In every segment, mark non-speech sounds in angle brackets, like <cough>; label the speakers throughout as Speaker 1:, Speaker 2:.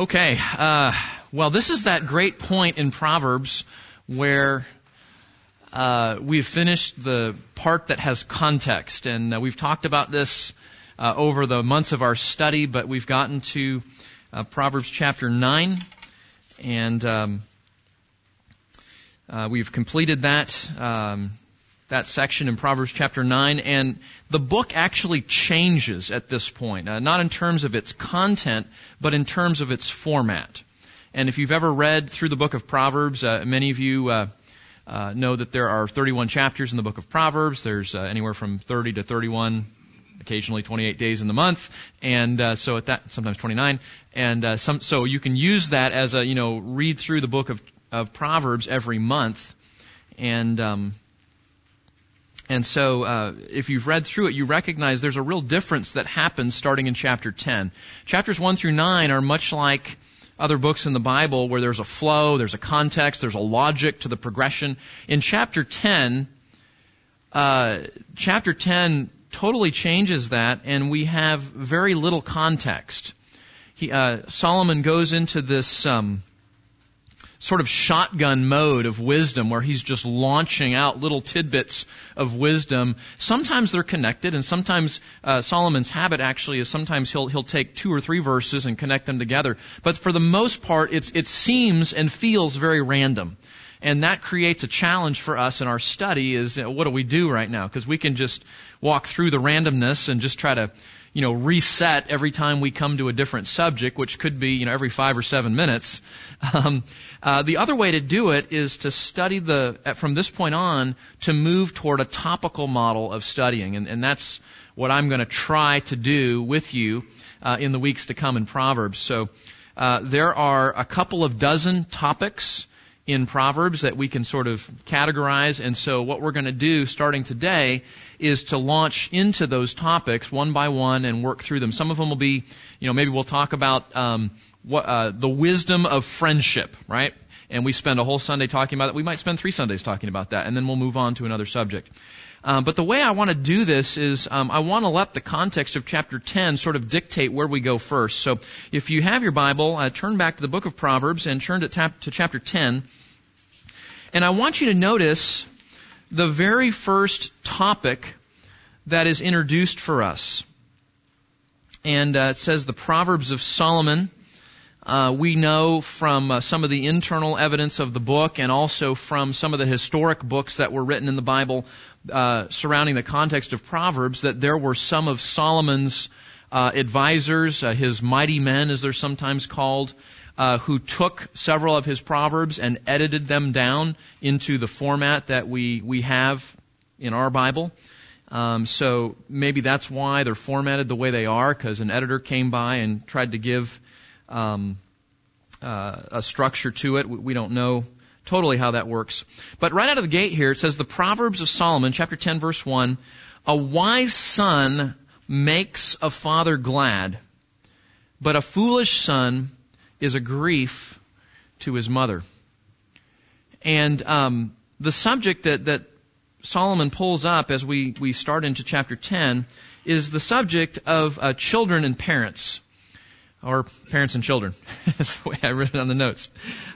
Speaker 1: Okay, uh, well, this is that great point in Proverbs where uh, we've finished the part that has context, and uh, we've talked about this uh, over the months of our study, but we've gotten to uh, Proverbs chapter 9, and um, uh, we've completed that. Um, that section in Proverbs chapter 9, and the book actually changes at this point, uh, not in terms of its content, but in terms of its format. And if you've ever read through the book of Proverbs, uh, many of you uh, uh know that there are 31 chapters in the book of Proverbs. There's uh, anywhere from 30 to 31, occasionally 28 days in the month, and uh, so at that sometimes 29. And some, so you can use that as a you know read through the book of of Proverbs every month, and um, and so, uh, if you've read through it, you recognize there's a real difference that happens starting in chapter 10. Chapters 1 through 9 are much like other books in the Bible where there's a flow, there's a context, there's a logic to the progression. In chapter 10, uh, chapter 10 totally changes that, and we have very little context. He, uh, Solomon goes into this um, sort of shotgun mode of wisdom where he's just launching out little tidbits of wisdom. Sometimes they're connected, and sometimes uh, Solomon's habit actually is sometimes he'll he'll take two or three verses and connect them together. But for the most part, it's it seems and feels very random. And that creates a challenge for us in our study is you know, what do we do right now? Because we can just walk through the randomness and just try to you know, reset every time we come to a different subject, which could be, you know, every five or seven minutes. <laughs> Um, uh, the other way to do it is to study the, from this point on, to move toward a topical model of studying. And, and that's what I'm going to try to do with you uh, in the weeks to come in Proverbs. So uh, there are a couple of dozen topics in Proverbs that we can sort of categorize. And so what we're going to do starting today is to launch into those topics one by one and work through them. Some of them will be, you know, maybe we'll talk about um, what, uh, the wisdom of friendship, right? And we spend a whole Sunday talking about it. We might spend three Sundays talking about that, and then we'll move on to another subject. Um, but the way I want to do this is um, I want to let the context of chapter 10 sort of dictate where we go first. So if you have your Bible, uh, turn back to the book of Proverbs and turn to, tap, to chapter 10. And I want you to notice the very first topic that is introduced for us. And uh, it says the Proverbs of Solomon. Uh, we know from uh, some of the internal evidence of the book and also from some of the historic books that were written in the Bible uh, surrounding the context of Proverbs that there were some of Solomon's uh, advisors, uh, his mighty men, as they're sometimes called, uh, who took several of his proverbs and edited them down into the format that we we have in our Bible. Um, so maybe that's why they're formatted the way they are, because an editor came by and tried to give um, uh, a structure to it. We don't know totally how that works. But right out of the gate here, it says the Proverbs of Solomon, chapter 10, verse 1, a wise son makes a father glad, but a foolish son is a grief to his mother. And um, the subject that, that Solomon pulls up as we, we start into chapter 10 is the subject of uh, children and parents. Or parents and children. <laughs> That's the way I wrote it on the notes.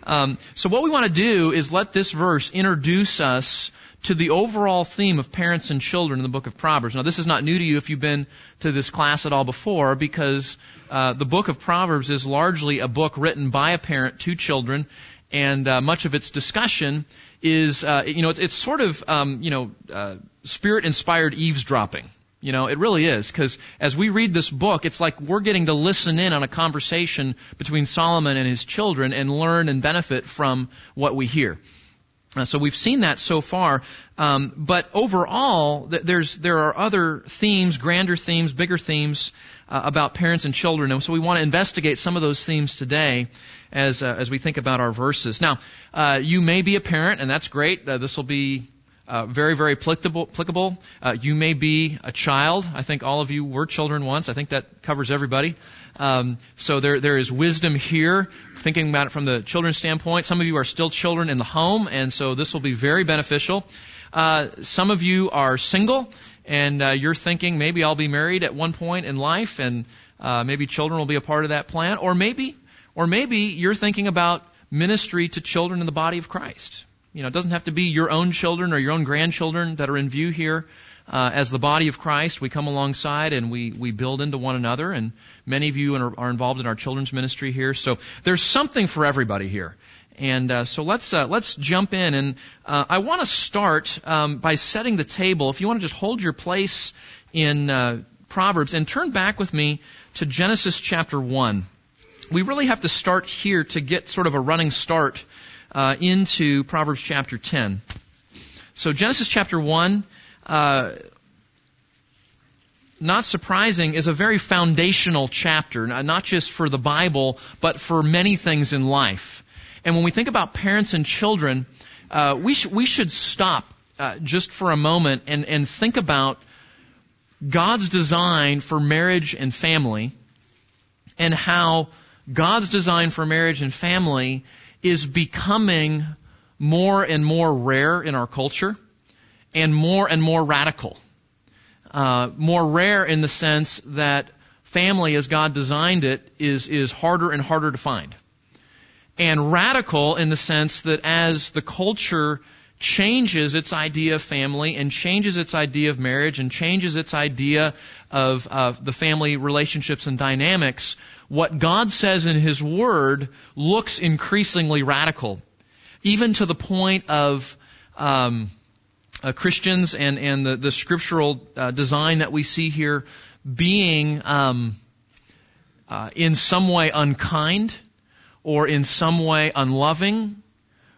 Speaker 1: Um, so what we want to do is let this verse introduce us to the overall theme of parents and children in the book of Proverbs. Now, this is not new to you if you've been to this class at all before, because uh, the book of Proverbs is largely a book written by a parent to children, and uh, much of its discussion is, uh, you know, it's, it's sort of, um, you know, uh, spirit-inspired eavesdropping. You know, it really is, because as we read this book, it's like we're getting to listen in on a conversation between Solomon and his children and learn and benefit from what we hear. Uh, so we've seen that so far, um, but overall, th- there's there are other themes, grander themes, bigger themes uh, about parents and children, and so we want to investigate some of those themes today as uh, as we think about our verses. Now, uh, you may be a parent, and that's great. Uh, this will be uh, very, very applicable. applicable. Uh, you may be a child. I think all of you were children once. I think that covers everybody. Um, so there, there is wisdom here, thinking about it from the children's standpoint. Some of you are still children in the home, and so this will be very beneficial. Uh, some of you are single, and uh, you're thinking maybe I'll be married at one point in life, and uh, maybe children will be a part of that plan, or maybe Or maybe you're thinking about ministry to children in the body of Christ. You know, it doesn't have to be your own children or your own grandchildren that are in view here. Uh, as the body of Christ, we come alongside and we, we build into one another. And many of you are, are involved in our children's ministry here. So there's something for everybody here. And uh, so let's uh, let's jump in, and uh, I want to start um, by setting the table. If you want to just hold your place in uh, Proverbs and turn back with me to Genesis chapter one, we really have to start here to get sort of a running start uh, into Proverbs chapter ten. So Genesis chapter one. Uh, not surprising, is a very foundational chapter, not just for the Bible, but for many things in life. And when we think about parents and children, uh, we, sh- we should stop uh, just for a moment and, and think about God's design for marriage and family and how God's design for marriage and family is becoming more and more rare in our culture and more and more radical. Uh, more rare in the sense that family as God designed it is, is harder and harder to find and radical in the sense that as the culture changes its idea of family and changes its idea of marriage and changes its idea of uh, the family relationships and dynamics, what God says in His Word looks increasingly radical, even to the point of um, uh, Christians and and the, the scriptural uh, design that we see here being um, uh, in some way unkind or in some way unloving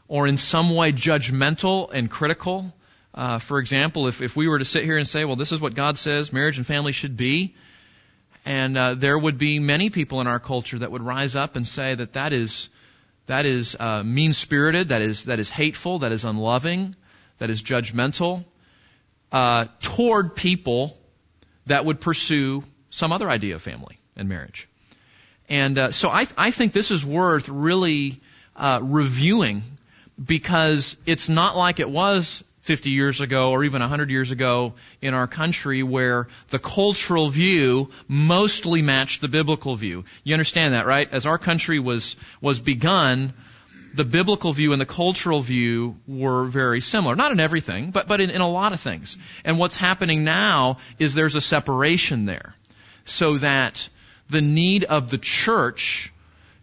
Speaker 1: or in some way judgmental and critical. Uh, for example, if, if we were to sit here and say, well, this is what God says marriage and family should be, and uh, there would be many people in our culture that would rise up and say that that is, that is uh, mean spirited, that is, that is hateful, that is unloving, that is judgmental uh, toward people that would pursue some other idea of family and marriage. And uh, so I, I think this is worth really uh, reviewing because it's not like it was 50 years ago or even 100 years ago in our country where the cultural view mostly matched the biblical view. You understand that, right? As our country was, was begun, the biblical view and the cultural view were very similar. Not in everything, but, but in, in a lot of things. And what's happening now is there's a separation there. So that the need of the church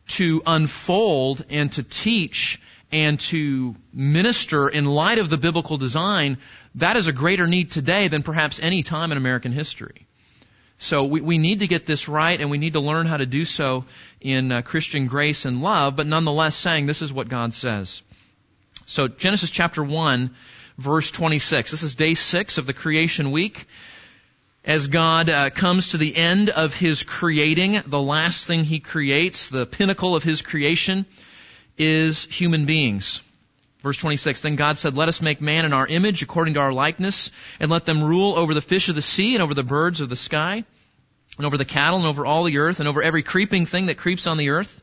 Speaker 1: to unfold and to teach and to minister in light of the biblical design, that is a greater need today than perhaps any time in American history. So we, we need to get this right and we need to learn how to do so in uh, Christian grace and love, but nonetheless saying this is what God says. So Genesis chapter 1, verse 26. This is day 6 of the creation week as God uh, comes to the end of His creating, the last thing He creates, the pinnacle of His creation, is human beings. Verse 26, Then God said, Let us make man in our image, according to our likeness, and let them rule over the fish of the sea, and over the birds of the sky, and over the cattle, and over all the earth, and over every creeping thing that creeps on the earth.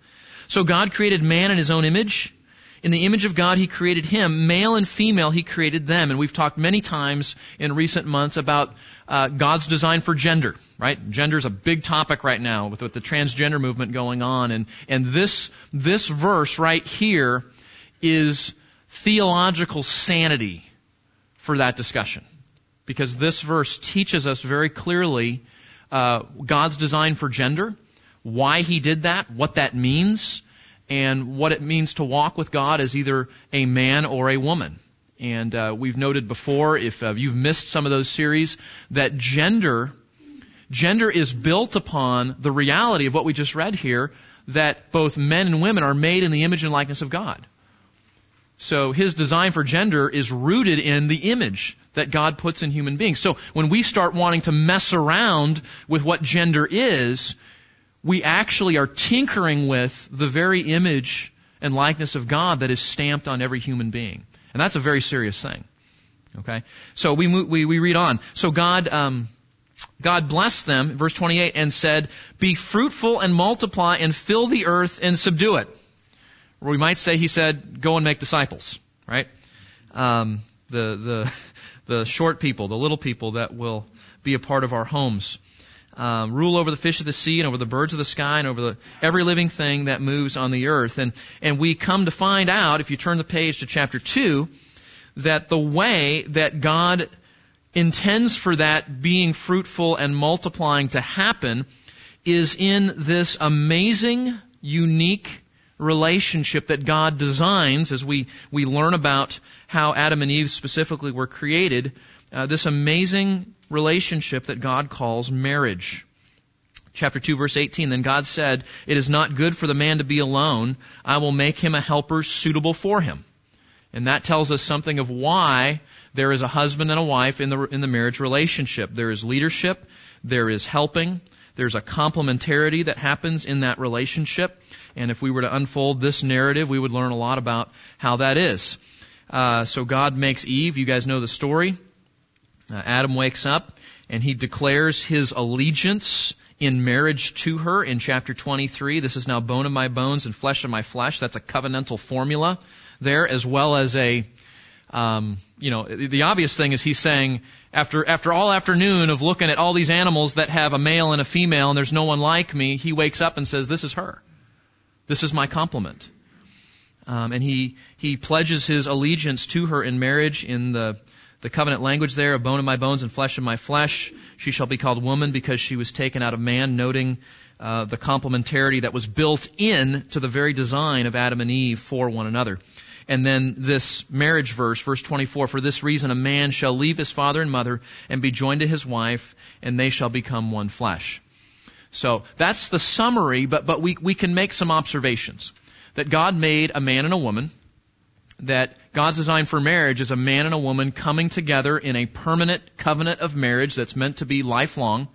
Speaker 1: So God created man in His own image. In the image of God, He created him. Male and female, He created them. And we've talked many times in recent months about uh, God's design for gender, right? Gender is a big topic right now with, with the transgender movement going on. And, and this, this verse right here is theological sanity for that discussion. Because this verse teaches us very clearly uh, God's design for gender, why He did that, what that means, and what it means to walk with God as either a man or a woman. And uh, we've noted before, if uh, you've missed some of those series, that gender gender is built upon the reality of what we just read here, that both men and women are made in the image and likeness of God. So his design for gender is rooted in the image that God puts in human beings. So when we start wanting to mess around with what gender is, we actually are tinkering with the very image and likeness of God that is stamped on every human being. And that's a very serious thing. Okay? So we, we, we read on. So God, um, God blessed them, verse 28, and said, Be fruitful and multiply and fill the earth and subdue it. Or we might say he said, Go and make disciples, right? Um, the, the, <laughs> the short people, the little people that will be a part of our homes. um, rule over the fish of the sea and over the birds of the sky and over the, every living thing that moves on the earth. And, and we come to find out, if you turn the page to chapter 2, that the way that God intends for that being fruitful and multiplying to happen is in this amazing, unique relationship that God designs as we, we learn about how Adam and Eve specifically were created, uh, this amazing relationship that God calls marriage. Chapter 2 verse 18, then God said, It is not good for the man to be alone. I will make him a helper suitable for him. And that tells us something of why there is a husband and a wife in the, in the marriage relationship. There is leadership, there is helping, there's a complementarity that happens in that relationship. And if we were to unfold this narrative, we would learn a lot about how that is. Uh, so God makes Eve. You guys know the story. Uh, Adam wakes up and he declares his allegiance in marriage to her in chapter 23. This is now bone of my bones and flesh of my flesh. That's a covenantal formula there, as well as a, um, you know, the obvious thing is he's saying after after all afternoon of looking at all these animals that have a male and a female and there's no one like me, he wakes up and says, "This is her. This is my complement." Um, and he he pledges his allegiance to her in marriage in the the covenant language there of bone of my bones and flesh of my flesh. She shall be called woman because she was taken out of man, noting uh, the complementarity that was built in to the very design of Adam and Eve for one another. And then this marriage verse, verse 24, for this reason a man shall leave his father and mother and be joined to his wife, and they shall become one flesh. So that's the summary, but, but we, we can make some observations. That God made a man and a woman, that God's design for marriage is a man and a woman coming together in a permanent covenant of marriage that's meant to be lifelong,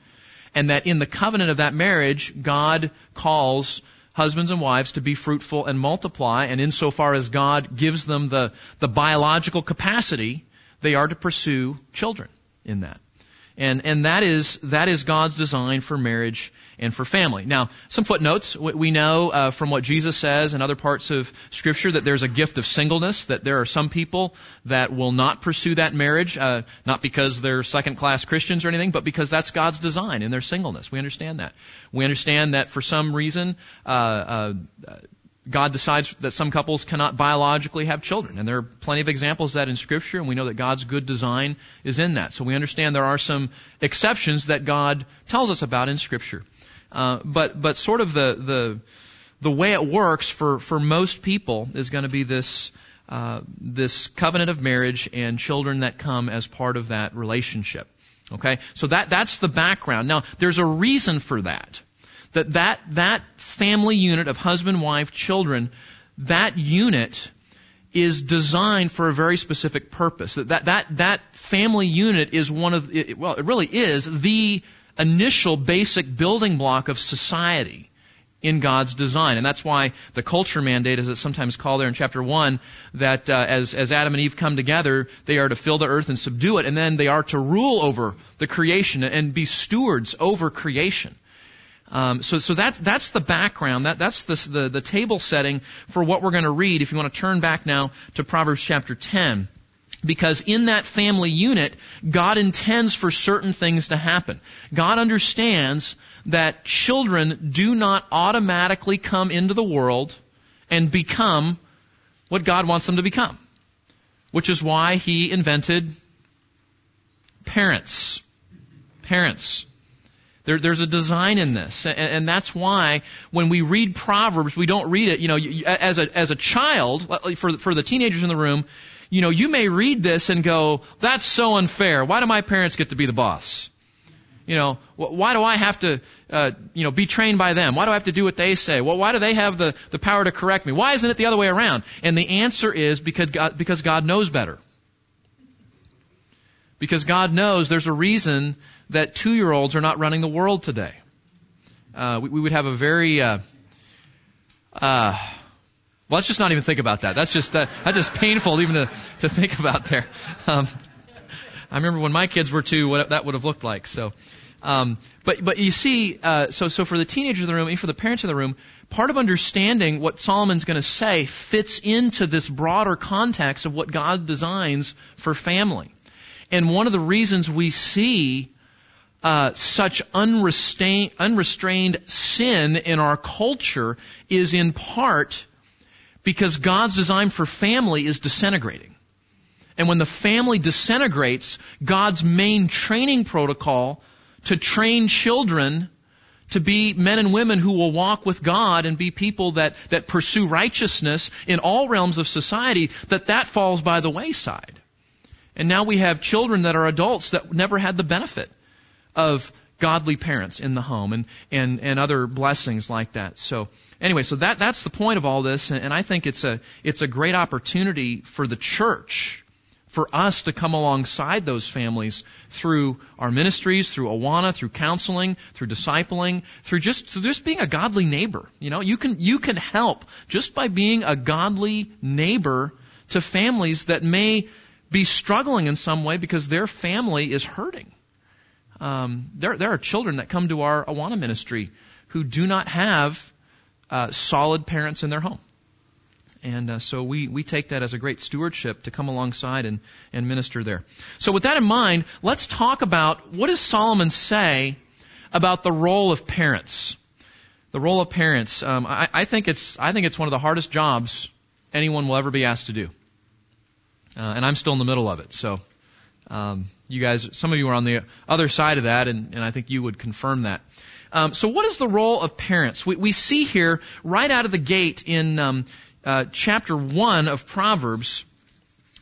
Speaker 1: and that in the covenant of that marriage, God calls husbands and wives to be fruitful and multiply, and insofar as God gives them the, the biological capacity, they are to pursue children in that. And, and that is, that is God's design for marriage and for family. Now, some footnotes. We know uh, from what Jesus says and other parts of Scripture that there's a gift of singleness, that there are some people that will not pursue that marriage, uh, not because they're second class Christians or anything, but because that's God's design in their singleness. We understand that. We understand that for some reason, uh, uh God decides that some couples cannot biologically have children. And there are plenty of examples of that in Scripture, and we know that God's good design is in that. So we understand there are some exceptions that God tells us about in Scripture. Uh, but but sort of the the the way it works for for most people is going to be this uh, this covenant of marriage and children that come as part of that relationship. Okay, so that that's the background. Now there's a reason for that. That that that family unit of husband, wife, children, that unit is designed for a very specific purpose. That that that, that family unit is one of well, it really is the initial basic building block of society in God's design. And that's why the culture mandate, as it's sometimes called there in chapter 1, that uh, as, as Adam and Eve come together, they are to fill the earth and subdue it, and then they are to rule over the creation and be stewards over creation. Um, so, so that's that's the background. That that's the, the the table setting for what we're going to read. If you want to turn back now to Proverbs chapter 10. Because in that family unit, God intends for certain things to happen. God understands that children do not automatically come into the world and become what God wants them to become. Which is why He invented parents. Parents. There, there's a design in this, and, and, that's why when we read Proverbs, we don't read it. You know, as a as a child, for for the teenagers in the room, you know, you may read this and go, that's so unfair. Why do my parents get to be the boss? You know, why do I have to, uh, you know, be trained by them? Why do I have to do what they say? Well, why do they have the, the power to correct me? Why isn't it the other way around? And the answer is because God, because God knows better. Because God knows there's a reason that two year olds are not running the world today. Uh, we, we, would have a very, uh, uh, well, let's just not even think about that. That's just that's just painful even to to think <laughs> about there. Um, I remember when my kids were two, what that would have looked like. So, um, but but you see, uh, so so for the teenagers in the room, and for the parents in the room, part of understanding what Solomon's going to say fits into this broader context of what God designs for family. And one of the reasons we see uh, such unrestrained, unrestrained sin in our culture is in part because God's design for family is disintegrating. And when the family disintegrates, God's main training protocol to train children to be men and women who will walk with God and be people that, that pursue righteousness in all realms of society, that that falls by the wayside. And now we have children that are adults that never had the benefit of godly parents in the home and, and, and other blessings like that. So anyway, so that, that's the point of all this, and, and I think it's a, it's a great opportunity for the church for us to come alongside those families through our ministries, through Awana, through counseling, through discipling, through just through just being a godly neighbor. You know, you can you can help just by being a godly neighbor to families that may be struggling in some way because their family is hurting. Um, there there are children that come to our Awana ministry who do not have uh, solid parents in their home. And uh, so we, we take that as a great stewardship to come alongside and, and minister there. So with that in mind, let's talk about what does Solomon say about the role of parents. The role of parents. Um, I, I think it's I think it's one of the hardest jobs anyone will ever be asked to do. Uh, and I'm still in the middle of it. So um, you guys, some of you are on the other side of that, and, and I think you would confirm that. Um, so what is the role of parents? We, we see here right out of the gate in um, uh, chapter 1 of Proverbs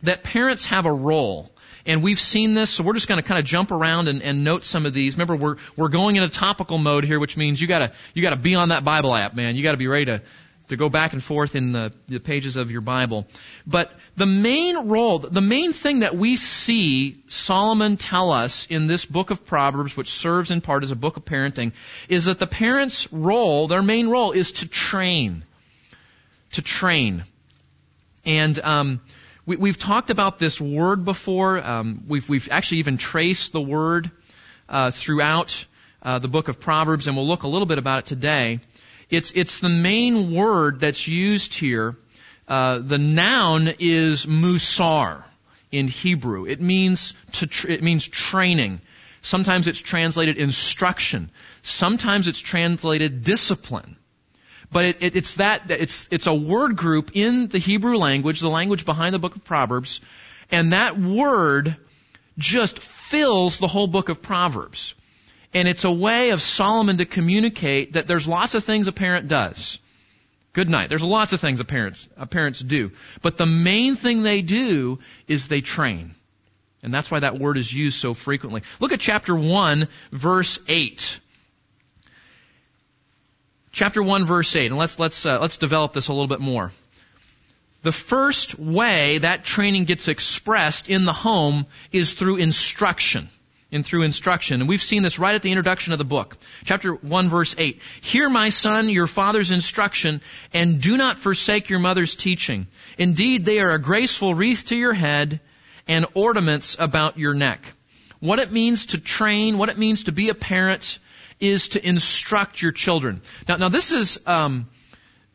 Speaker 1: that parents have a role. And we've seen this, so we're just going to kind of jump around and, and note some of these. Remember, we're we're going in a topical mode here, which means you gotta you gotta be on that Bible app, man. You gotta be ready to to go back and forth in the, the pages of your Bible. But the main role, the main thing that we see Solomon tell us in this book of Proverbs, which serves in part as a book of parenting, is that the parent's role, their main role, is to train to train. And um, we, have talked about this word before. Um, we've, we've actually even traced the word uh, throughout uh, the book of Proverbs, and we'll look a little bit about it today. It's it's the main word that's used here. Uh, the noun is musar in Hebrew. It means to tr- it means training. Sometimes it's translated instruction. Sometimes it's translated discipline. But it, it, it's that, it's, it's a word group in the Hebrew language, the language behind the book of Proverbs, and that word just fills the whole book of Proverbs. And it's a way of Solomon to communicate that there's lots of things a parent does. Good night. There's lots of things a parents, a parents do. But the main thing they do is they train. And that's why that word is used so frequently. Look at chapter 1, verse 8 chapter 1 verse 8 and let's let's uh, let's develop this a little bit more the first way that training gets expressed in the home is through instruction and through instruction. And we've seen this right at the introduction of the book. Chapter 1 verse 8 hear my son your father's instruction and do not forsake your mother's teaching. Indeed they are a graceful wreath to your head and ornaments about your neck. What it means to train what it means to be a parent is to instruct your children. Now, now this is um,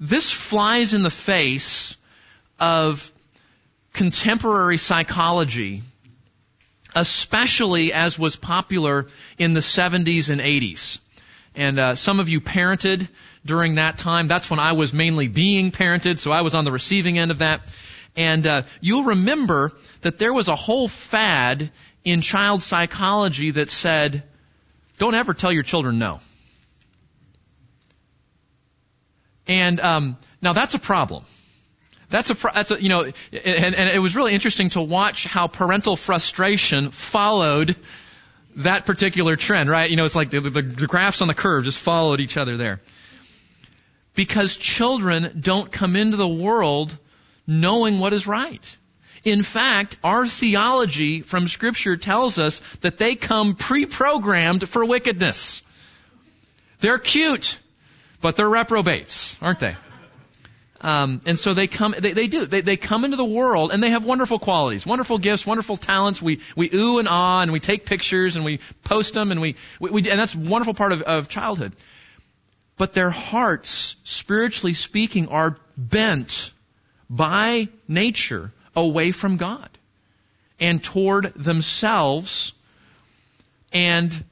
Speaker 1: this flies in the face of contemporary psychology, especially as was popular in the 70s and 80s. And uh, some of you parented during that time. That's when I was mainly being parented, so I was on the receiving end of that. And uh, you'll remember that there was a whole fad in child psychology that said, don't ever tell your children no. And um, now that's a problem. That's a, that's a you know, and, and it was really interesting to watch how parental frustration followed that particular trend, right? You know, it's like the, the, the graphs on the curve just followed each other there. Because children don't come into the world knowing what is right. In fact, our theology from Scripture tells us that they come pre-programmed for wickedness. They're cute, but they're reprobates, aren't they? Um, and so they come, they, they do, they, they come into the world and they have wonderful qualities, wonderful gifts, wonderful talents. We, we ooh and ah and we take pictures and we post them and we, we, we and that's a wonderful part of, of childhood. But their hearts, spiritually speaking, are bent by nature away from God and toward themselves and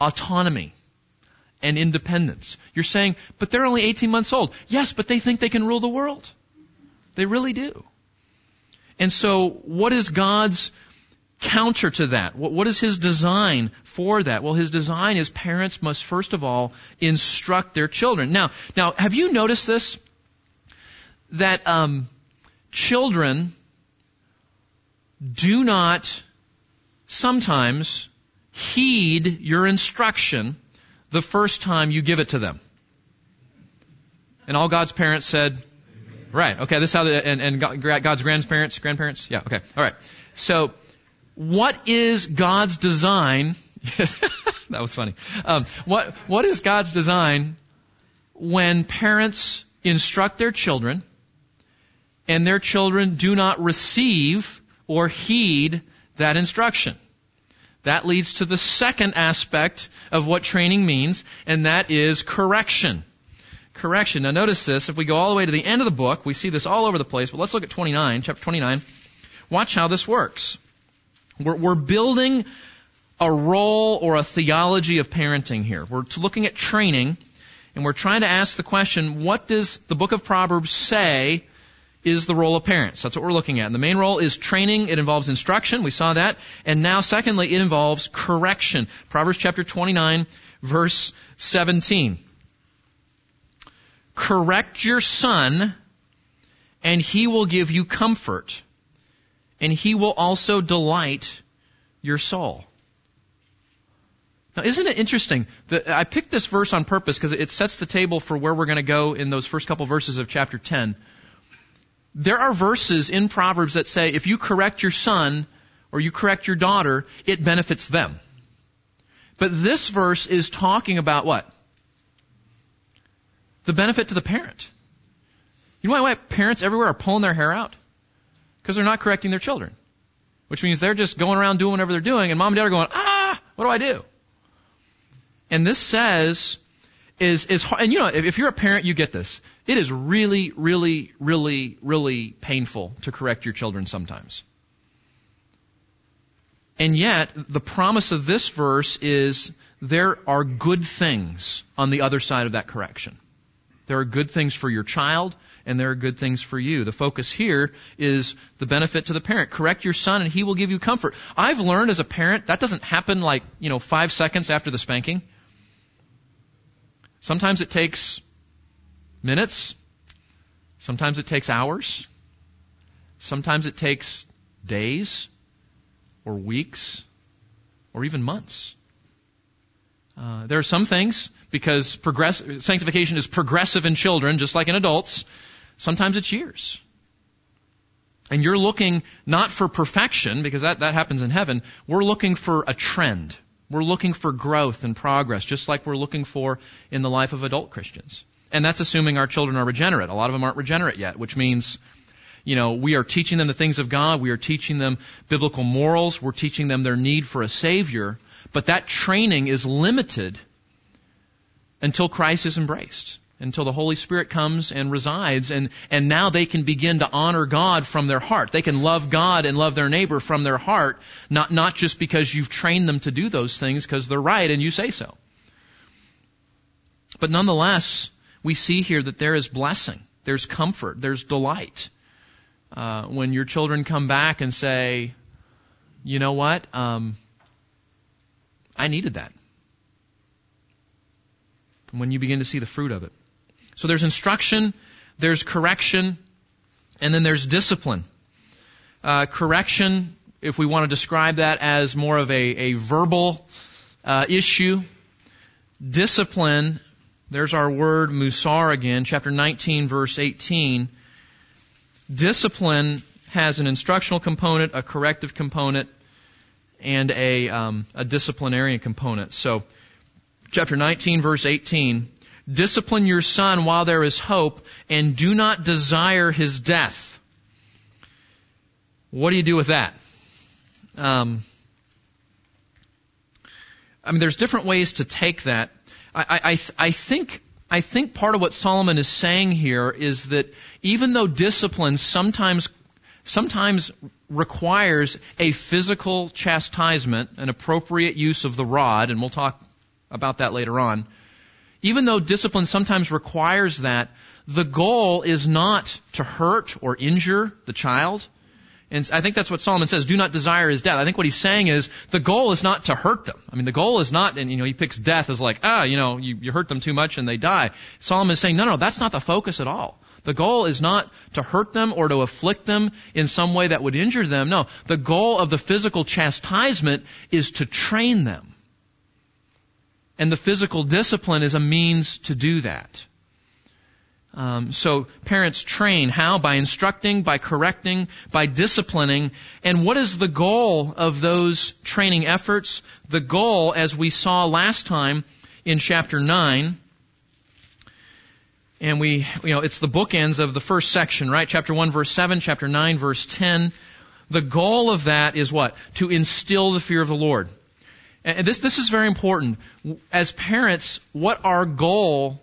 Speaker 1: autonomy and independence. You're saying, but they're only 18 months old. Yes, but they think they can rule the world. They really do. And so, what is God's counter to that? What, is His design for that? Well, His design is parents must first of all instruct their children. Now, now, have you noticed this? That um, children do not sometimes heed your instruction the first time you give it to them. And all God's parents said, right, okay, this is how the, and, and God's grandparents, grandparents, yeah, okay, alright. So, what is God's design? <laughs> <laughs> that was funny. Um, what, what is God's design when parents instruct their children and their children do not receive or heed that instruction? That leads to the second aspect of what training means, and that is correction. Correction. Now notice this, if we go all the way to the end of the book, we see this all over the place, but let's look at 29, chapter 29. Watch how this works. We're, we're building a role or a theology of parenting here. We're looking at training, and we're trying to ask the question, what does the book of Proverbs say is the role of parents. That's what we're looking at. And the main role is training. It involves instruction. We saw that. And now, secondly, it involves correction. Proverbs chapter 29, verse 17. Correct your son, and he will give you comfort, and he will also delight your soul. Now, isn't it interesting that I picked this verse on purpose because it sets the table for where we're going to go in those first couple verses of chapter 10. There are verses in Proverbs that say if you correct your son or you correct your daughter, it benefits them. But this verse is talking about what? The benefit to the parent. You know why parents everywhere are pulling their hair out? Because they're not correcting their children. Which means they're just going around doing whatever they're doing, and mom and dad are going, ah, what do I do? And this says, is, is, and you know, if, if you're a parent, you get this. It is really, really, really, really painful to correct your children sometimes. And yet, the promise of this verse is there are good things on the other side of that correction. There are good things for your child, and there are good things for you. The focus here is the benefit to the parent. Correct your son, and he will give you comfort. I've learned as a parent that doesn't happen like, you know, five seconds after the spanking. Sometimes it takes minutes. Sometimes it takes hours. Sometimes it takes days or weeks or even months. Uh, there are some things because progress, sanctification is progressive in children, just like in adults. Sometimes it's years. And you're looking not for perfection, because that, that happens in heaven. We're looking for a trend. We're looking for growth and progress, just like we're looking for in the life of adult Christians. And that's assuming our children are regenerate. A lot of them aren't regenerate yet, which means, you know, we are teaching them the things of God. We are teaching them biblical morals. We're teaching them their need for a Savior. But that training is limited until Christ is embraced, until the Holy Spirit comes and resides, and, and now they can begin to honor God from their heart. They can love God and love their neighbor from their heart, not, not just because you've trained them to do those things because they're right and you say so. But nonetheless, we see here that there is blessing, there's comfort, there's delight. Uh, when your children come back and say, you know what, um, I needed that. And when you begin to see the fruit of it. So there's instruction, there's correction, and then there's discipline. Uh, correction, if we want to describe that as more of a, a verbal uh, issue, discipline there's our word musar again, chapter 19, verse 18. Discipline has an instructional component, a corrective component, and a, um, a disciplinarian component. So, chapter 19, verse 18. Discipline your son while there is hope, and do not desire his death. What do you do with that? Um, I mean, there's different ways to take that. I, I, I think I think part of what Solomon is saying here is that even though discipline sometimes sometimes requires a physical chastisement, an appropriate use of the rod, and we'll talk about that later on. Even though discipline sometimes requires that, the goal is not to hurt or injure the child. And I think that's what Solomon says, do not desire his death. I think what he's saying is the goal is not to hurt them. I mean, the goal is not, and you know, he picks death as like, ah, you know, you, you hurt them too much and they die. Solomon is saying, no, no, that's not the focus at all. The goal is not to hurt them or to afflict them in some way that would injure them. No, the goal of the physical chastisement is to train them. And the physical discipline is a means to do that. Um, so parents train how? By instructing, by correcting, by disciplining. And what is the goal of those training efforts? The goal, as we saw last time in chapter 9, and we, you know, it's the bookends of the first section, right? Chapter 1 verse 7, chapter 9 verse 10. The goal of that is what? To instill the fear of the Lord. And this, this is very important. As parents, what our goal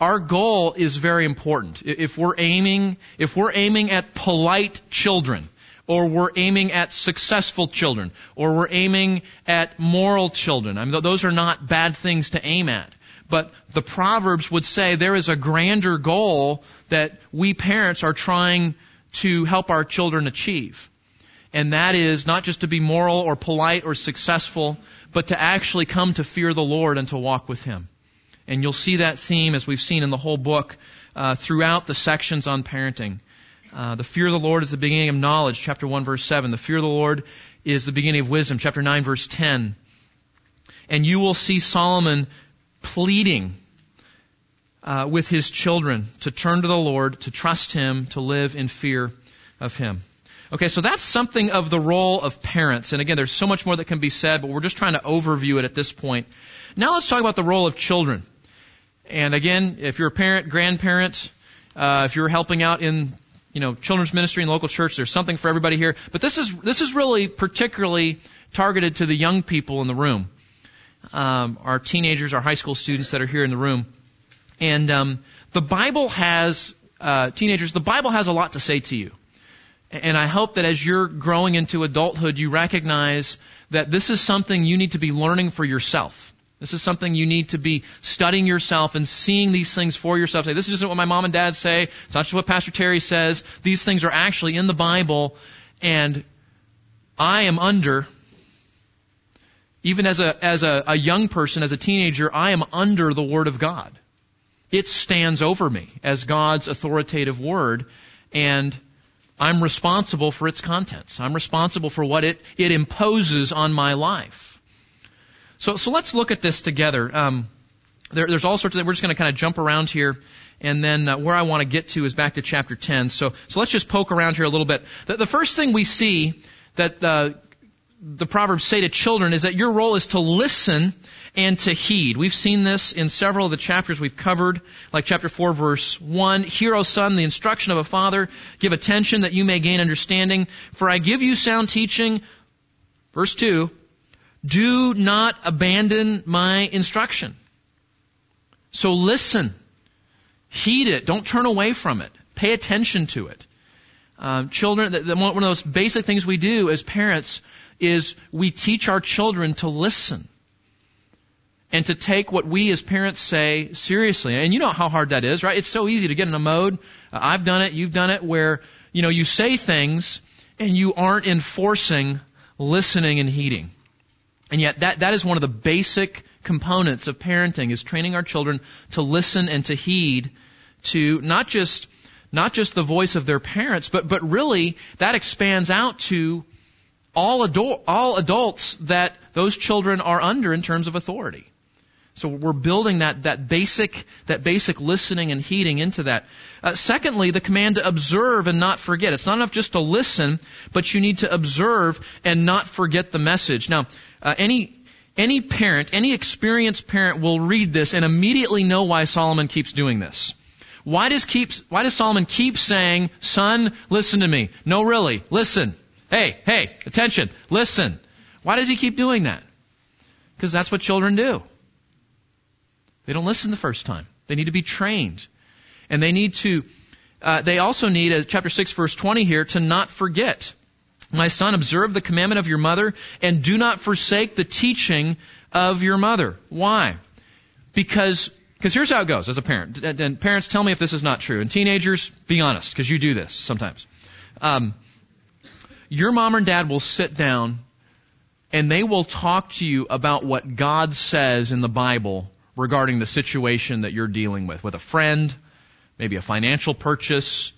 Speaker 1: our goal is very important. If we're aiming, if we're aiming at polite children, or we're aiming at successful children, or we're aiming at moral children, I mean, those are not bad things to aim at. But the Proverbs would say there is a grander goal that we parents are trying to help our children achieve. And that is not just to be moral or polite or successful, but to actually come to fear the Lord and to walk with Him. And you'll see that theme as we've seen in the whole book uh, throughout the sections on parenting. Uh, the fear of the Lord is the beginning of knowledge, chapter 1, verse 7. The fear of the Lord is the beginning of wisdom, chapter 9, verse 10. And you will see Solomon pleading uh, with his children to turn to the Lord, to trust Him, to live in fear of Him. Okay, so that's something of the role of parents. And again, there's so much more that can be said, but we're just trying to overview it at this point. Now let's talk about the role of children. And again, if you're a parent, grandparent, uh, if you're helping out in you know children's ministry in local church, there's something for everybody here. But this is this is really particularly targeted to the young people in the room, um, our teenagers, our high school students that are here in the room. And um, the Bible has uh, teenagers. The Bible has a lot to say to you. And I hope that as you're growing into adulthood, you recognize that this is something you need to be learning for yourself. This is something you need to be studying yourself and seeing these things for yourself. Say, this isn't what my mom and dad say. It's not just what Pastor Terry says. These things are actually in the Bible, and I am under, even as a, as a, a young person, as a teenager, I am under the Word of God. It stands over me as God's authoritative Word, and I'm responsible for its contents. I'm responsible for what it, it imposes on my life. So, so let's look at this together. Um, there, there's all sorts of. We're just going to kind of jump around here, and then uh, where I want to get to is back to chapter 10. So, so let's just poke around here a little bit. The, the first thing we see that uh, the proverbs say to children is that your role is to listen and to heed. We've seen this in several of the chapters we've covered, like chapter 4 verse 1. Hear, O son, the instruction of a father. Give attention that you may gain understanding. For I give you sound teaching. Verse 2. Do not abandon my instruction. So listen. Heed it. Don't turn away from it. Pay attention to it. Uh, children, the, the, one of those basic things we do as parents is we teach our children to listen and to take what we as parents say seriously. And you know how hard that is, right? It's so easy to get in a mode. Uh, I've done it. You've done it where, you know, you say things and you aren't enforcing listening and heeding. And yet that, that is one of the basic components of parenting is training our children to listen and to heed to not just, not just the voice of their parents, but, but really that expands out to all adult, all adults that those children are under in terms of authority. So we're building that, that basic, that basic listening and heeding into that. Uh, secondly, the command to observe and not forget. It's not enough just to listen, but you need to observe and not forget the message. Now, uh, any any parent, any experienced parent will read this and immediately know why Solomon keeps doing this. Why does keep why does Solomon keep saying, "Son, listen to me"? No, really, listen. Hey, hey, attention, listen. Why does he keep doing that? Because that's what children do. They don't listen the first time. They need to be trained, and they need to. Uh, they also need, uh, chapter six, verse twenty here, to not forget. My son, observe the commandment of your mother and do not forsake the teaching of your mother. Why? Because because here's how it goes as a parent. And parents, tell me if this is not true. And teenagers, be honest, because you do this sometimes. Um, your mom and dad will sit down and they will talk to you about what God says in the Bible regarding the situation that you're dealing with, with a friend, maybe a financial purchase,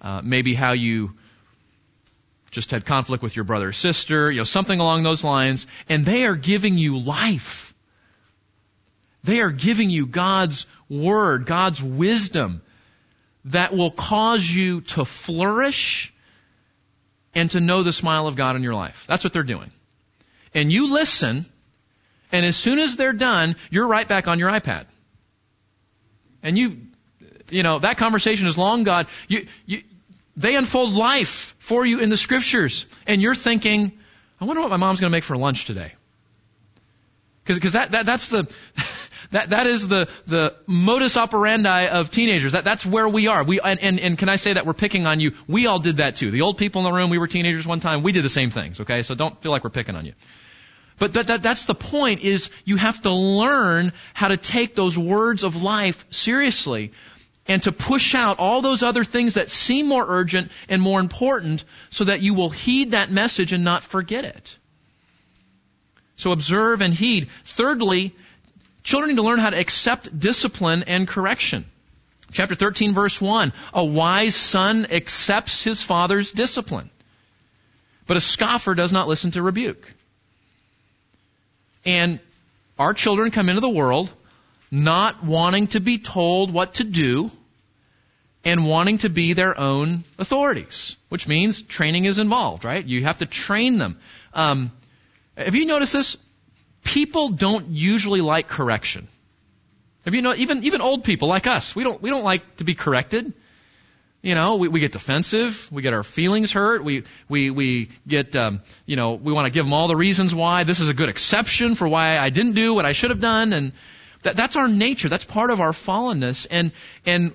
Speaker 1: uh, maybe how you just had conflict with your brother or sister, you know, something along those lines, and they are giving you life. They are giving you God's word, God's wisdom that will cause you to flourish and to know the smile of God in your life. That's what they're doing. And you listen, and as soon as they're done, you're right back on your iPad. And you, you know, that conversation is long gone. You, you, they unfold life for you in the scriptures. And you're thinking, I wonder what my mom's going to make for lunch today. Because that, that, that's the, that, that is the, the modus operandi of teenagers. That, that's where we are. We, and, and, and can I say that we're picking on you? We all did that too. The old people in the room, we were teenagers one time, we did the same things, okay? So don't feel like we're picking on you. But that, that, that's the point is you have to learn how to take those words of life seriously and to push out all those other things that seem more urgent and more important so that you will heed that message and not forget it. So observe and heed. Thirdly, children need to learn how to accept discipline and correction. Chapter 13 verse 1. A wise son accepts his father's discipline. But a scoffer does not listen to rebuke. And our children come into the world not wanting to be told what to do and wanting to be their own authorities, which means training is involved, right? You have to train them. Um, have you noticed this? People don't usually like correction. Have you know even even old people like us, we don't we don't like to be corrected. You know, we, we get defensive, we get our feelings hurt, we we we get um, you know we want to give them all the reasons why this is a good exception for why I didn't do what I should have done, and that, that's our nature. That's part of our fallenness, and and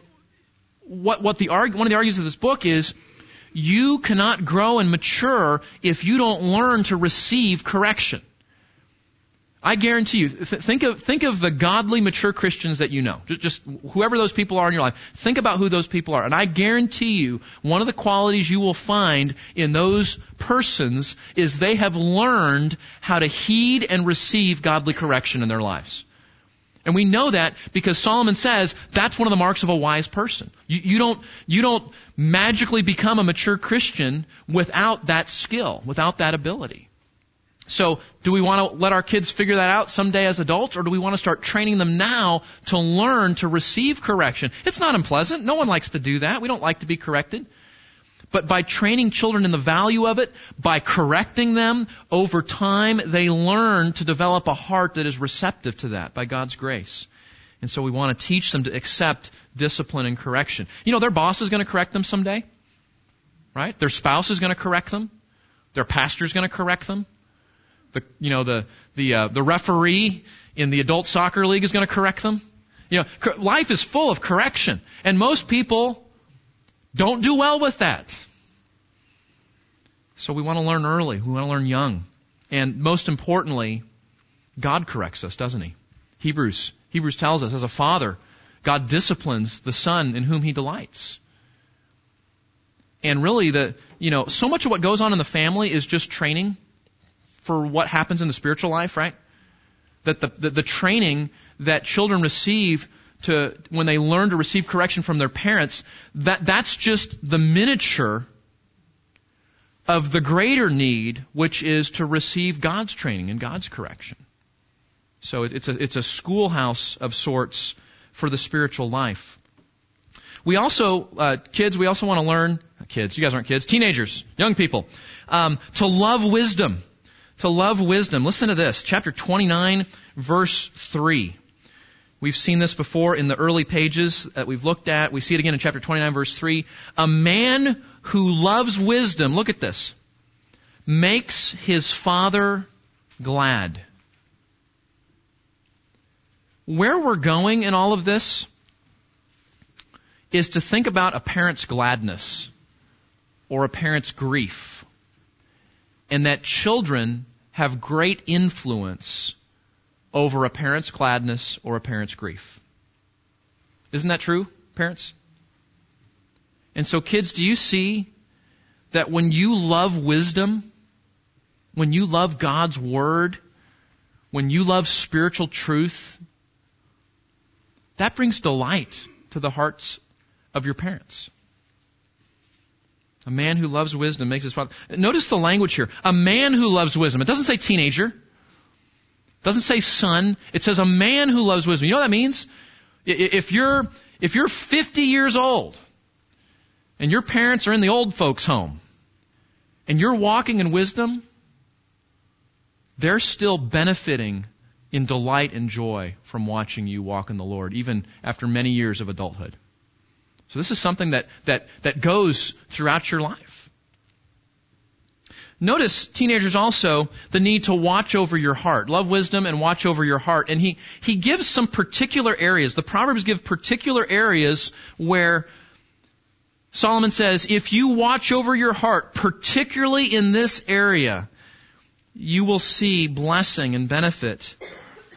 Speaker 1: what, what the one of the arguments of this book is you cannot grow and mature if you don't learn to receive correction. I guarantee you, th- think of, think of the godly, mature Christians that you know. Just, just whoever those people are in your life. Think about who those people are. And I guarantee you, one of the qualities you will find in those persons is they have learned how to heed and receive godly correction in their lives. And we know that because Solomon says that's one of the marks of a wise person. You, you, don't, you don't magically become a mature Christian without that skill, without that ability. So, do we want to let our kids figure that out someday as adults, or do we want to start training them now to learn to receive correction? It's not unpleasant. No one likes to do that. We don't like to be corrected. But by training children in the value of it, by correcting them, over time they learn to develop a heart that is receptive to that by God's grace. And so we want to teach them to accept discipline and correction. You know, their boss is going to correct them someday. Right? Their spouse is going to correct them. Their pastor is going to correct them. The, you know, the, the, uh, the referee in the adult soccer league is going to correct them. You know, life is full of correction. And most people don't do well with that. So we want to learn early. We want to learn young. And most importantly, God corrects us, doesn't He? Hebrews, Hebrews tells us as a father, God disciplines the son in whom He delights. And really the, you know, so much of what goes on in the family is just training for what happens in the spiritual life, right? That the, the, the training that children receive to, when they learn to receive correction from their parents, that, that's just the miniature of the greater need, which is to receive God's training and God's correction. So it's a, it's a schoolhouse of sorts for the spiritual life. We also, uh, kids, we also want to learn, kids, you guys aren't kids, teenagers, young people, um, to love wisdom. To love wisdom. Listen to this, chapter 29, verse 3. We've seen this before in the early pages that we've looked at. We see it again in chapter 29 verse 3. A man who loves wisdom, look at this, makes his father glad. Where we're going in all of this is to think about a parent's gladness or a parent's grief and that children have great influence over a parent's gladness or a parent's grief. Isn't that true, parents? And so, kids, do you see that when you love wisdom, when you love God's Word, when you love spiritual truth, that brings delight to the hearts of your parents. A man who loves wisdom makes his father. Notice the language here. A man who loves wisdom. It doesn't say teenager. It doesn't say son. It says a man who loves wisdom. You know what that means? If you're, if you're 50 years old and your parents are in the old folks home and you're walking in wisdom, they're still benefiting in delight and joy from watching you walk in the Lord, even after many years of adulthood. So this is something that, that, that goes throughout your life. Notice, teenagers also, the need to watch over your heart. Love wisdom and watch over your heart. And he, he gives some particular areas. The Proverbs give particular areas where Solomon says, if you watch over your heart, particularly in this area, you will see blessing and benefit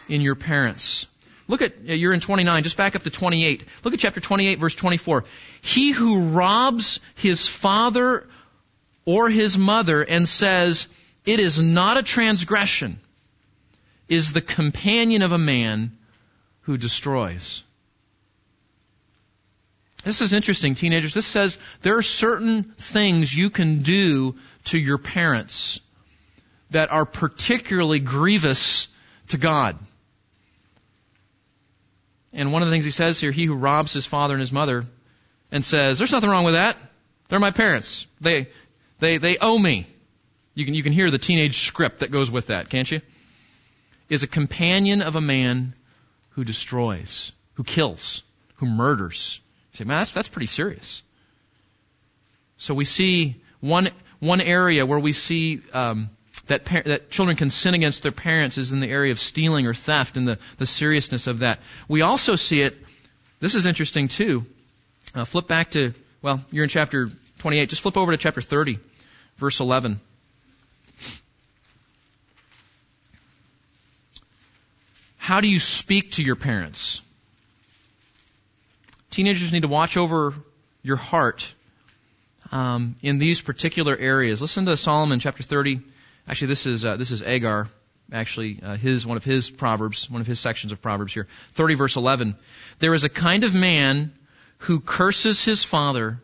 Speaker 1: in your parents. Look at, you're in 29, just back up to 28. Look at chapter 28, verse 24. He who robs his father or his mother and says, it is not a transgression, is the companion of a man who destroys. This is interesting, teenagers. This says there are certain things you can do to your parents that are particularly grievous to God. And one of the things he says here, he who robs his father and his mother and says, there's nothing wrong with that. They're my parents. They, they, they owe me. You can, you can hear the teenage script that goes with that, can't you? Is a companion of a man who destroys, who kills, who murders. You say, man, that's, that's pretty serious. So we see one, one area where we see, um, that, par- that children can sin against their parents is in the area of stealing or theft and the, the seriousness of that. We also see it, this is interesting too. Uh, flip back to, well, you're in chapter 28. Just flip over to chapter 30, verse 11. How do you speak to your parents? Teenagers need to watch over your heart um, in these particular areas. Listen to Solomon chapter 30, Actually, this is uh, this is Agur. Actually, uh, his one of his proverbs, one of his sections of proverbs here. Thirty verse eleven. There is a kind of man who curses his father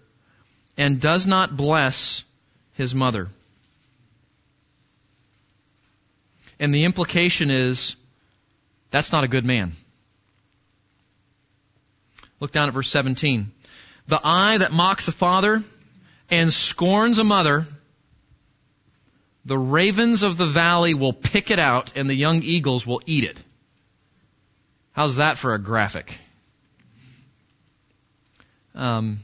Speaker 1: and does not bless his mother. And the implication is that's not a good man. Look down at verse 17. The eye that mocks a father and scorns a mother the ravens of the valley will pick it out and the young eagles will eat it. How's that for a graphic? Um,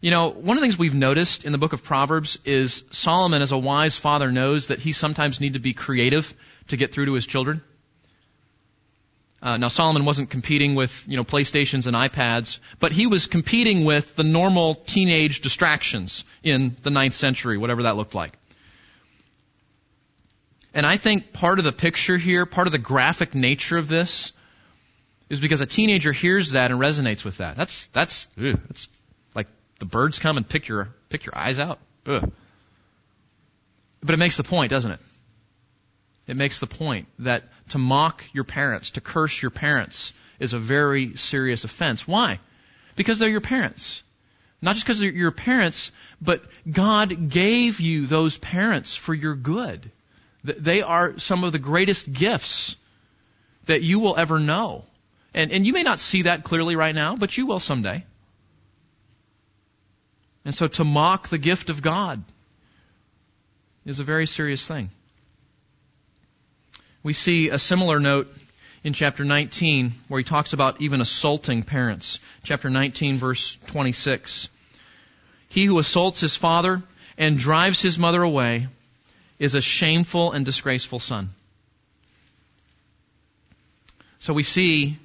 Speaker 1: you know, one of the things we've noticed in the book of Proverbs is Solomon, as a wise father, knows that he sometimes needs to be creative to get through to his children. Uh, now Solomon wasn't competing with you know PlayStations and iPads, but he was competing with the normal teenage distractions in the ninth century, whatever that looked like. And I think part of the picture here, part of the graphic nature of this, is because a teenager hears that and resonates with that. That's that's ugh, that's like the birds come and pick your pick your eyes out. But it makes the point, doesn't it? It makes the point that to mock your parents, to curse your parents, is a very serious offense. Why? Because they're your parents. Not just because they're your parents, but God gave you those parents for your good. They are some of the greatest gifts that you will ever know. And, and you may not see that clearly right now, but you will someday. And so to mock the gift of God is a very serious thing. We see a similar note in chapter 19 where he talks about even assaulting parents. Chapter 19 verse 26. He who assaults his father and drives his mother away is a shameful and disgraceful son. So we see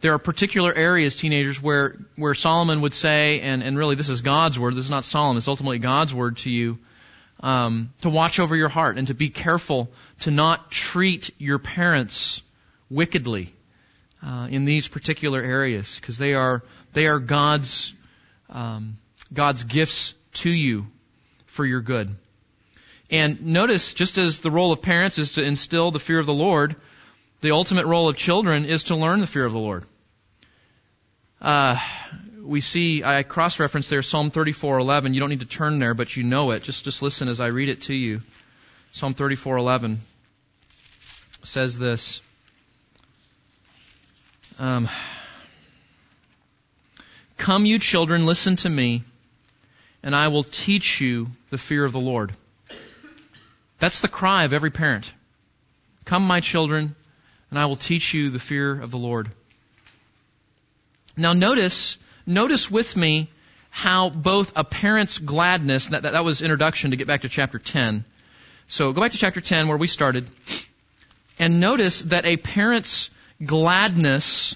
Speaker 1: there are particular areas, teenagers, where, where Solomon would say, and, and really this is God's word, this is not Solomon, it's ultimately God's word to you, um, to watch over your heart and to be careful to not treat your parents wickedly uh, in these particular areas because they are they are God's um, God's gifts to you for your good. And notice, just as the role of parents is to instill the fear of the Lord, the ultimate role of children is to learn the fear of the Lord. Uh, we see, I cross-reference there Psalm 34:11. You don't need to turn there, but you know it. Just just listen as I read it to you. Psalm 34:11 says this. Um, Come, you children, listen to me, and I will teach you the fear of the Lord. That's the cry of every parent. Come, my children, and I will teach you the fear of the Lord. Now notice, notice with me how both a parent's gladness, that, that, that was introduction to get back to chapter 10. So go back to chapter 10 where we started, and notice that a parent's gladness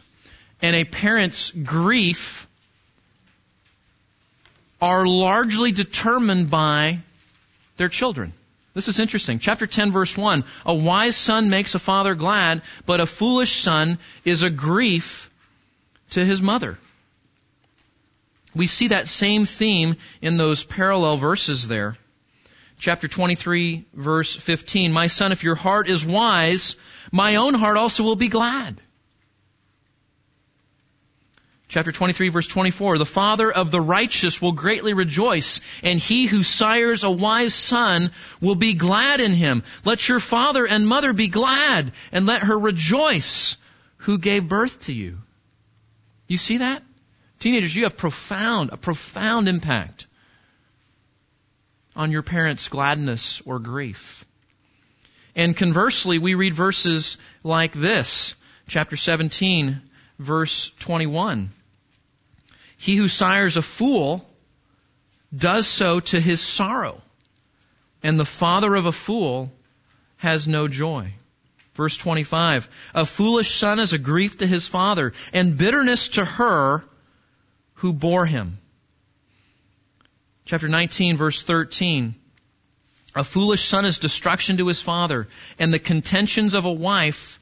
Speaker 1: and a parent's grief are largely determined by their children. This is interesting. Chapter 10 verse 1. A wise son makes a father glad, but a foolish son is a grief to his mother. We see that same theme in those parallel verses there. Chapter 23 verse 15. My son, if your heart is wise, my own heart also will be glad. Chapter 23 verse 24, the father of the righteous will greatly rejoice, and he who sires a wise son will be glad in him. Let your father and mother be glad, and let her rejoice who gave birth to you. You see that? Teenagers, you have profound, a profound impact on your parents' gladness or grief. And conversely, we read verses like this, chapter 17, verse 21. He who sires a fool does so to his sorrow, and the father of a fool has no joy. Verse 25, a foolish son is a grief to his father, and bitterness to her who bore him. Chapter 19, verse 13, a foolish son is destruction to his father, and the contentions of a wife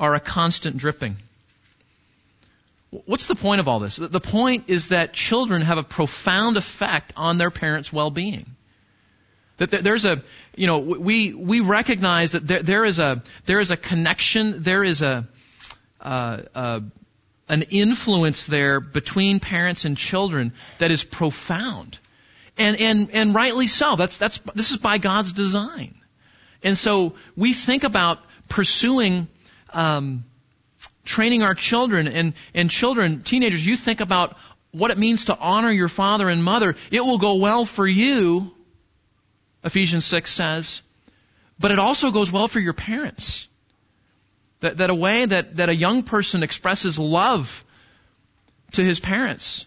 Speaker 1: are a constant dripping. What's the point of all this? The point is that children have a profound effect on their parents' well-being. That there's a, you know, we we recognize that there, there is a there is a connection, there is a, uh, uh, an influence there between parents and children that is profound, and and and rightly so. That's that's this is by God's design, and so we think about pursuing. Um, training our children and, and children, teenagers, you think about what it means to honor your father and mother. It will go well for you, Ephesians 6 says, but it also goes well for your parents. That, that a way that, that a young person expresses love to his parents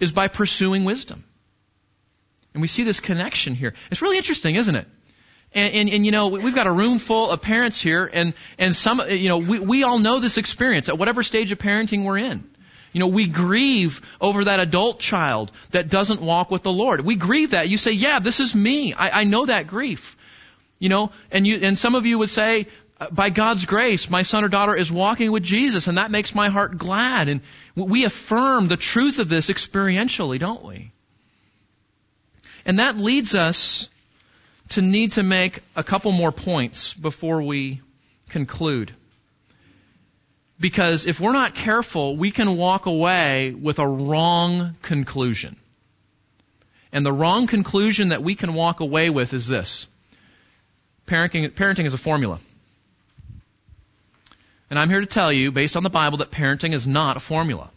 Speaker 1: is by pursuing wisdom. And we see this connection here. It's really interesting, isn't it? And, and, and, you know, we've got a room full of parents here, and, and some, you know, we, we all know this experience at whatever stage of parenting we're in. You know, we grieve over that adult child that doesn't walk with the Lord. We grieve that. You say, yeah, this is me. I, I know that grief. You know, and you, and some of you would say, by God's grace, my son or daughter is walking with Jesus, and that makes my heart glad. And we affirm the truth of this experientially, don't we? And that leads us to need to make a couple more points before we conclude. Because if we're not careful, we can walk away with a wrong conclusion. And the wrong conclusion that we can walk away with is this. Parenting, parenting is a formula. And I'm here to tell you, based on the Bible, that parenting is not a formula.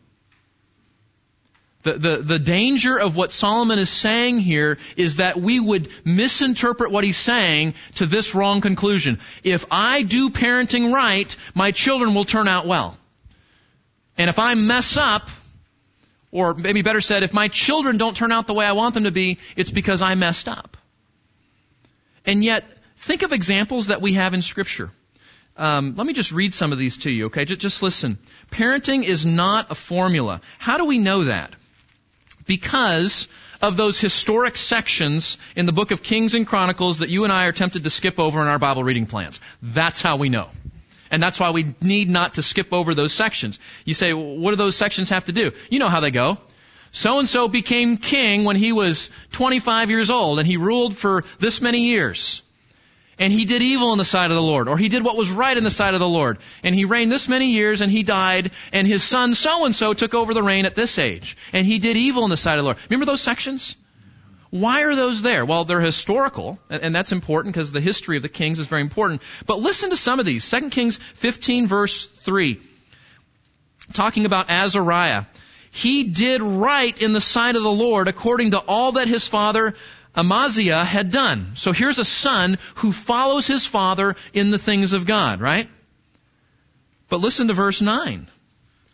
Speaker 1: The, the, the danger of what Solomon is saying here is that we would misinterpret what he's saying to this wrong conclusion. If I do parenting right, my children will turn out well. And if I mess up, or maybe better said, if my children don't turn out the way I want them to be, it's because I messed up. And yet, think of examples that we have in Scripture. Um, let me just read some of these to you, okay? Just, just listen. Parenting is not a formula. How do we know that? Because of those historic sections in the book of Kings and Chronicles that you and I are tempted to skip over in our Bible reading plans. That's how we know. And that's why we need not to skip over those sections. You say, well, what do those sections have to do? You know how they go. So and so became king when he was 25 years old and he ruled for this many years. And he did evil in the sight of the Lord, or he did what was right in the sight of the Lord. And he reigned this many years and he died, and his son so and so took over the reign at this age. And he did evil in the sight of the Lord. Remember those sections? Why are those there? Well, they're historical, and that's important because the history of the kings is very important. But listen to some of these. 2 Kings 15 verse 3. Talking about Azariah. He did right in the sight of the Lord according to all that his father Amaziah had done. So here's a son who follows his father in the things of God, right? But listen to verse 9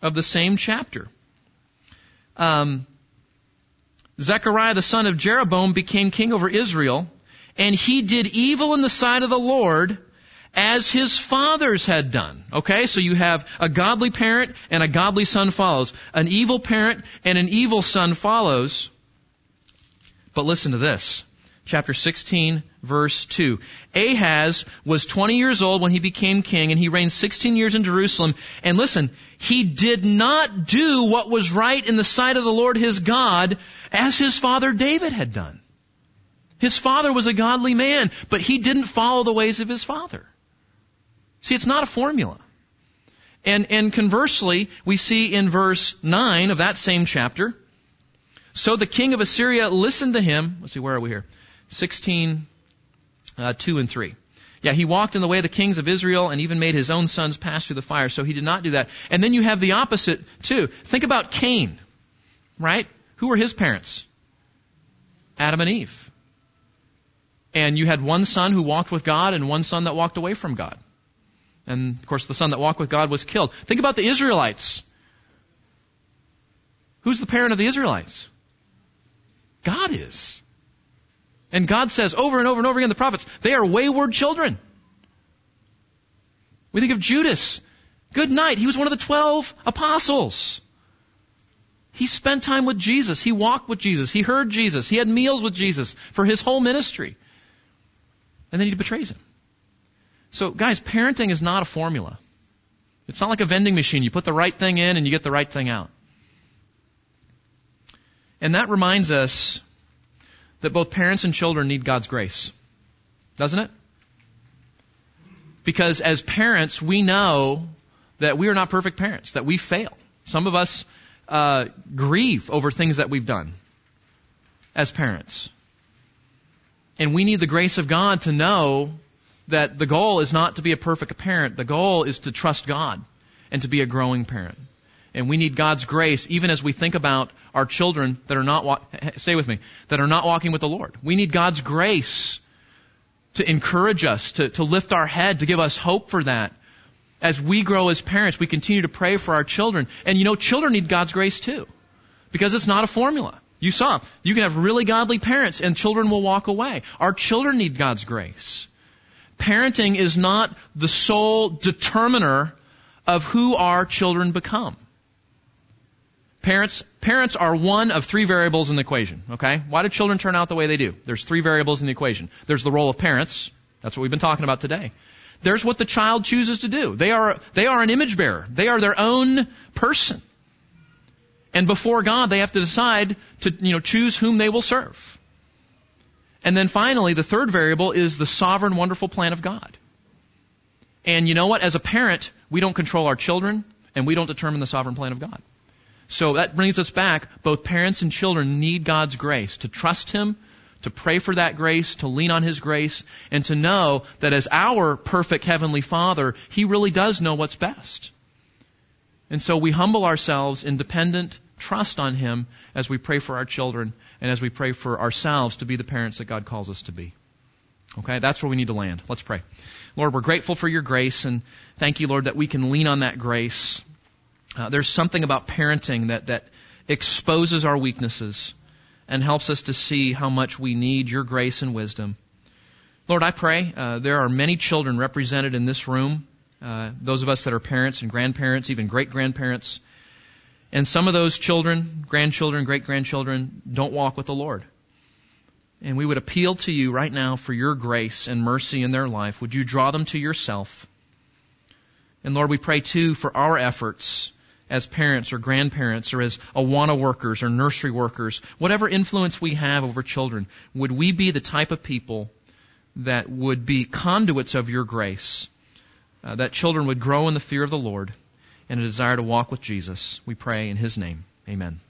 Speaker 1: of the same chapter. Um, Zechariah the son of Jeroboam became king over Israel, and he did evil in the sight of the Lord as his fathers had done. Okay, so you have a godly parent and a godly son follows. An evil parent and an evil son follows. But listen to this. Chapter 16, verse 2. Ahaz was 20 years old when he became king, and he reigned 16 years in Jerusalem. And listen, he did not do what was right in the sight of the Lord his God, as his father David had done. His father was a godly man, but he didn't follow the ways of his father. See, it's not a formula. And, and conversely, we see in verse 9 of that same chapter, so the king of Assyria listened to him. Let's see, where are we here? 16, uh, 2 and 3. Yeah, he walked in the way of the kings of Israel and even made his own sons pass through the fire. So he did not do that. And then you have the opposite too. Think about Cain, right? Who were his parents? Adam and Eve. And you had one son who walked with God and one son that walked away from God. And of course, the son that walked with God was killed. Think about the Israelites. Who's the parent of the Israelites? God is. And God says over and over and over again, the prophets, they are wayward children. We think of Judas. Good night. He was one of the twelve apostles. He spent time with Jesus. He walked with Jesus. He heard Jesus. He had meals with Jesus for his whole ministry. And then he betrays him. So, guys, parenting is not a formula. It's not like a vending machine. You put the right thing in and you get the right thing out. And that reminds us that both parents and children need God's grace. Doesn't it? Because as parents, we know that we are not perfect parents, that we fail. Some of us uh, grieve over things that we've done as parents. And we need the grace of God to know that the goal is not to be a perfect parent. The goal is to trust God and to be a growing parent. And we need God's grace even as we think about our children that are not, stay with me, that are not walking with the Lord. We need God's grace to encourage us, to, to lift our head, to give us hope for that. As we grow as parents, we continue to pray for our children. And you know, children need God's grace too. Because it's not a formula. You saw, you can have really godly parents and children will walk away. Our children need God's grace. Parenting is not the sole determiner of who our children become. Parents, parents are one of three variables in the equation, okay? Why do children turn out the way they do? There's three variables in the equation. There's the role of parents. That's what we've been talking about today. There's what the child chooses to do. They are, they are an image bearer. They are their own person. And before God, they have to decide to, you know, choose whom they will serve. And then finally, the third variable is the sovereign, wonderful plan of God. And you know what? As a parent, we don't control our children, and we don't determine the sovereign plan of God. So that brings us back. Both parents and children need God's grace to trust Him, to pray for that grace, to lean on His grace, and to know that as our perfect Heavenly Father, He really does know what's best. And so we humble ourselves in dependent trust on Him as we pray for our children and as we pray for ourselves to be the parents that God calls us to be. Okay, that's where we need to land. Let's pray. Lord, we're grateful for your grace and thank you, Lord, that we can lean on that grace uh, there's something about parenting that, that exposes our weaknesses and helps us to see how much we need your grace and wisdom. Lord, I pray uh, there are many children represented in this room, uh, those of us that are parents and grandparents, even great grandparents. And some of those children, grandchildren, great grandchildren, don't walk with the Lord. And we would appeal to you right now for your grace and mercy in their life. Would you draw them to yourself? And Lord, we pray too for our efforts as parents or grandparents or as Awana workers or nursery workers, whatever influence we have over children, would we be the type of people that would be conduits of your grace, uh, that children would grow in the fear of the Lord and a desire to walk with Jesus? We pray in His name. Amen.